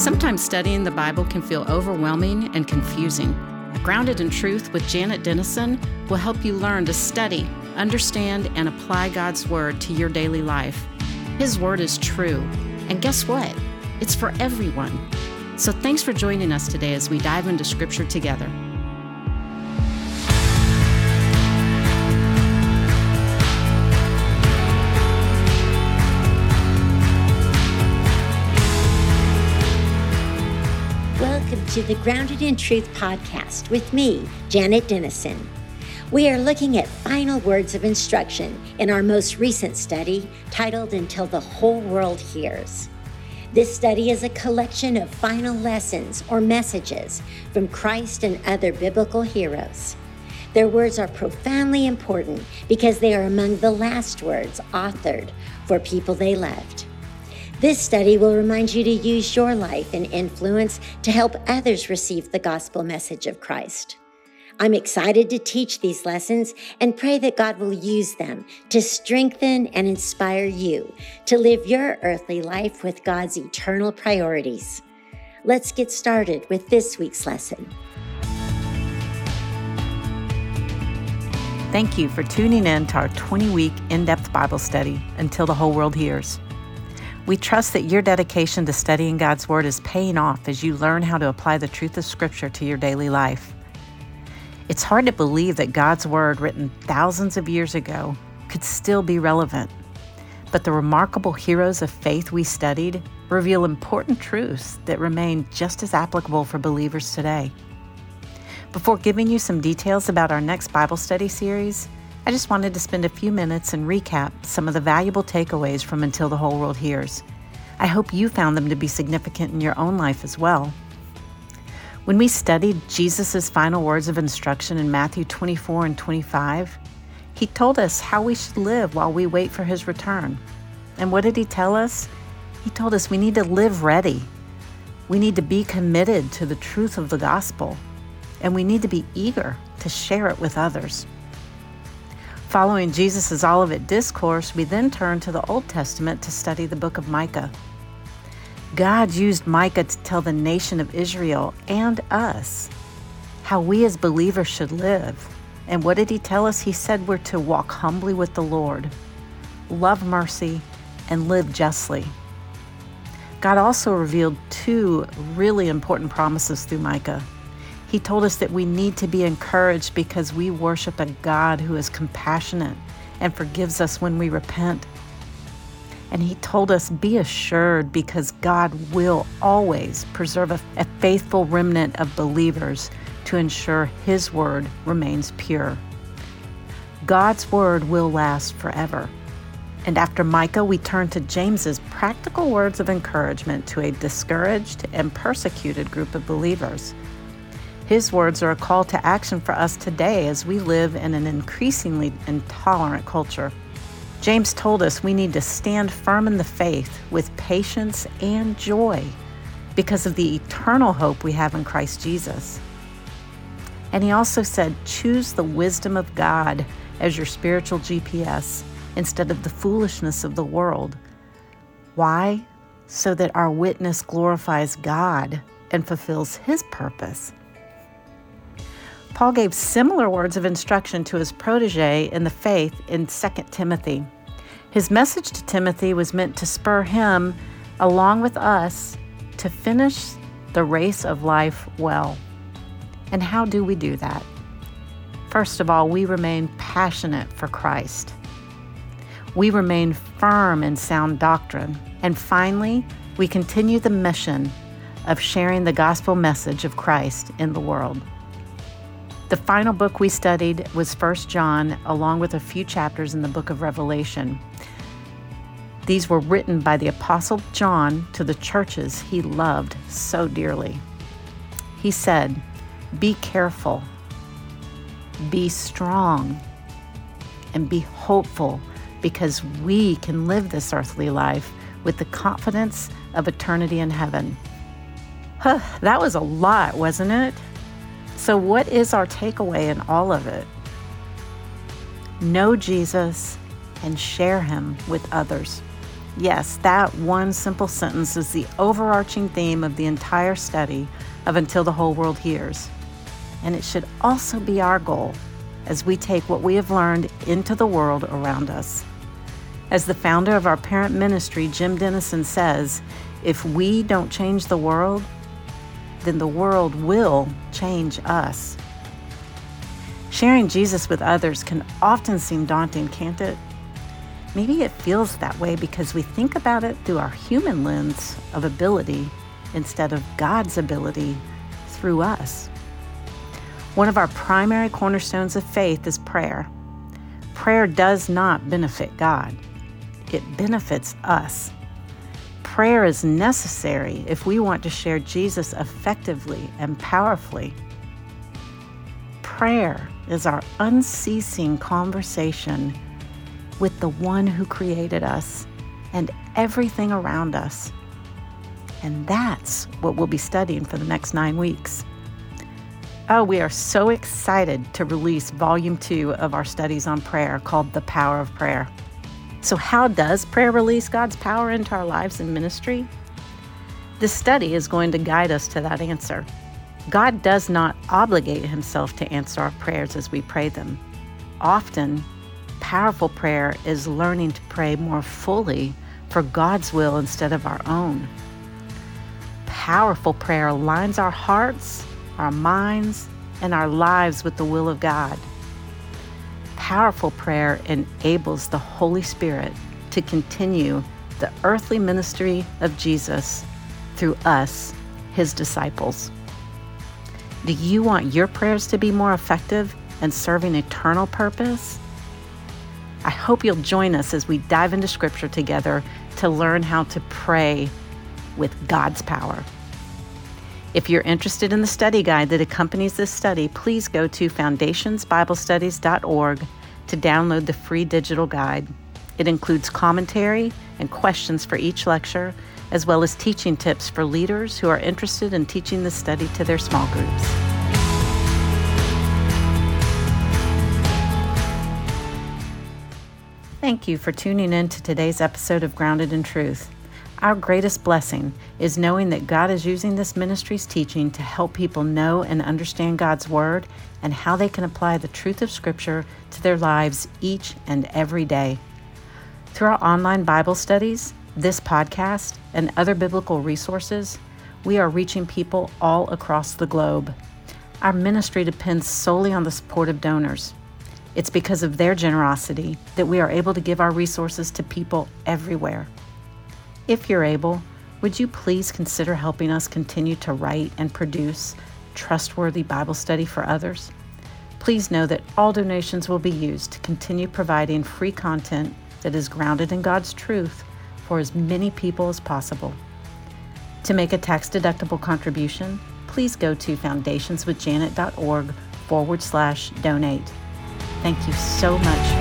Sometimes studying the Bible can feel overwhelming and confusing. Grounded in Truth with Janet Denison will help you learn to study, understand, and apply God's Word to your daily life. His Word is true. And guess what? It's for everyone. So thanks for joining us today as we dive into Scripture together. To the Grounded in Truth podcast with me, Janet Denison. We are looking at final words of instruction in our most recent study titled Until the Whole World Hears. This study is a collection of final lessons or messages from Christ and other biblical heroes. Their words are profoundly important because they are among the last words authored for people they loved. This study will remind you to use your life and influence to help others receive the gospel message of Christ. I'm excited to teach these lessons and pray that God will use them to strengthen and inspire you to live your earthly life with God's eternal priorities. Let's get started with this week's lesson. Thank you for tuning in to our 20 week in depth Bible study until the whole world hears. We trust that your dedication to studying God's Word is paying off as you learn how to apply the truth of Scripture to your daily life. It's hard to believe that God's Word, written thousands of years ago, could still be relevant. But the remarkable heroes of faith we studied reveal important truths that remain just as applicable for believers today. Before giving you some details about our next Bible study series, I just wanted to spend a few minutes and recap some of the valuable takeaways from Until the Whole World Hears. I hope you found them to be significant in your own life as well. When we studied Jesus' final words of instruction in Matthew 24 and 25, he told us how we should live while we wait for his return. And what did he tell us? He told us we need to live ready. We need to be committed to the truth of the gospel, and we need to be eager to share it with others. Following Jesus' Olivet Discourse, we then turn to the Old Testament to study the book of Micah. God used Micah to tell the nation of Israel and us how we as believers should live. And what did he tell us? He said we're to walk humbly with the Lord, love mercy, and live justly. God also revealed two really important promises through Micah. He told us that we need to be encouraged because we worship a God who is compassionate and forgives us when we repent and he told us, Be assured because God will always preserve a, a, faithful remnant of believers to ensure his word remains pure. God's word will last forever. And after Micah, we turn to James's practical words of encouragement to a discouraged and persecuted group of believers. His words are a call to action for us today as we live in an increasingly intolerant culture. James told us we need to stand firm in the faith with patience and joy because of the eternal hope we have in Christ Jesus. And he also said, choose the wisdom of God as your spiritual GPS instead of the foolishness of the world. Why? So that our witness glorifies God and fulfills his purpose. Paul gave similar words of instruction to his protege in the faith in 2 Timothy. His message to Timothy was meant to spur him, along with us, to finish the race of life well. And how do we do that? First of all, we remain passionate for Christ. We remain firm in sound doctrine. And finally, we continue the mission of sharing the gospel message of Christ in the world. The final book we studied was 1 John, along with a few chapters in the book of Revelation. These were written by the Apostle John to the churches he loved so dearly. He said, Be careful, be strong, and be hopeful because we can live this earthly life with the confidence of eternity in heaven. Huh, that was a lot, wasn't it? So, what is our takeaway in all of it? Know Jesus and share him with others. Yes, that one simple sentence is the overarching theme of the entire study of Until the Whole World Hears. And it should also be our goal as we take what we have learned into the world around us. As the founder of our parent ministry, Jim Denison says, if we don't change the world, then the world will change us. Sharing Jesus with others can often seem daunting, can't it? Maybe it feels that way because we think about it through our human lens of ability instead of God's ability through us. One of our primary cornerstones of faith is prayer. Prayer does not benefit God, it benefits us. Prayer is necessary if we want to share Jesus effectively and powerfully. Prayer is our unceasing conversation with the one who created us and everything around us. And that's what we'll be studying for the next nine weeks. Oh, we are so excited to release volume two of our studies on prayer called The Power of Prayer. So, how does prayer release God's power into our lives and ministry? This study is going to guide us to that answer. God does not obligate himself to answer our prayers as we pray them. Often, powerful prayer is learning to pray more fully for God's will instead of our own. Powerful prayer aligns our hearts our minds, and our lives with the will of God. Powerful prayer enables the Holy Spirit to continue the earthly ministry of Jesus through us, his disciples. Do you want your prayers to be more effective and serving eternal purpose? I hope you'll join us as we dive into Scripture together to learn how to pray with God's power. If you're interested in the study guide that accompanies this study, please go to foundationsbiblestudies.org to download the free digital guide. It includes commentary and questions for each lecture, as well as teaching tips for leaders who are interested in teaching the study to their small groups. Thank you for tuning in to today's episode of Grounded in Truth. Our greatest blessing is knowing that God is using this ministry's teaching to help people know and understand God's Word and how they can apply the truth of Scripture to their lives each and every day. Through our online Bible studies, this podcast, and other biblical resources, we are reaching people all across the globe. Our ministry depends solely on the support of donors. It's because of their generosity that we are able to give our resources to people everywhere. If you're able, would you please consider helping us continue to write and produce trustworthy Bible study for others? Please know that all donations will be used to continue providing free content that is grounded in God's truth for as many people as possible. To make a tax deductible contribution, please go to foundationswithjanet.org forward slash donate. Thank you so much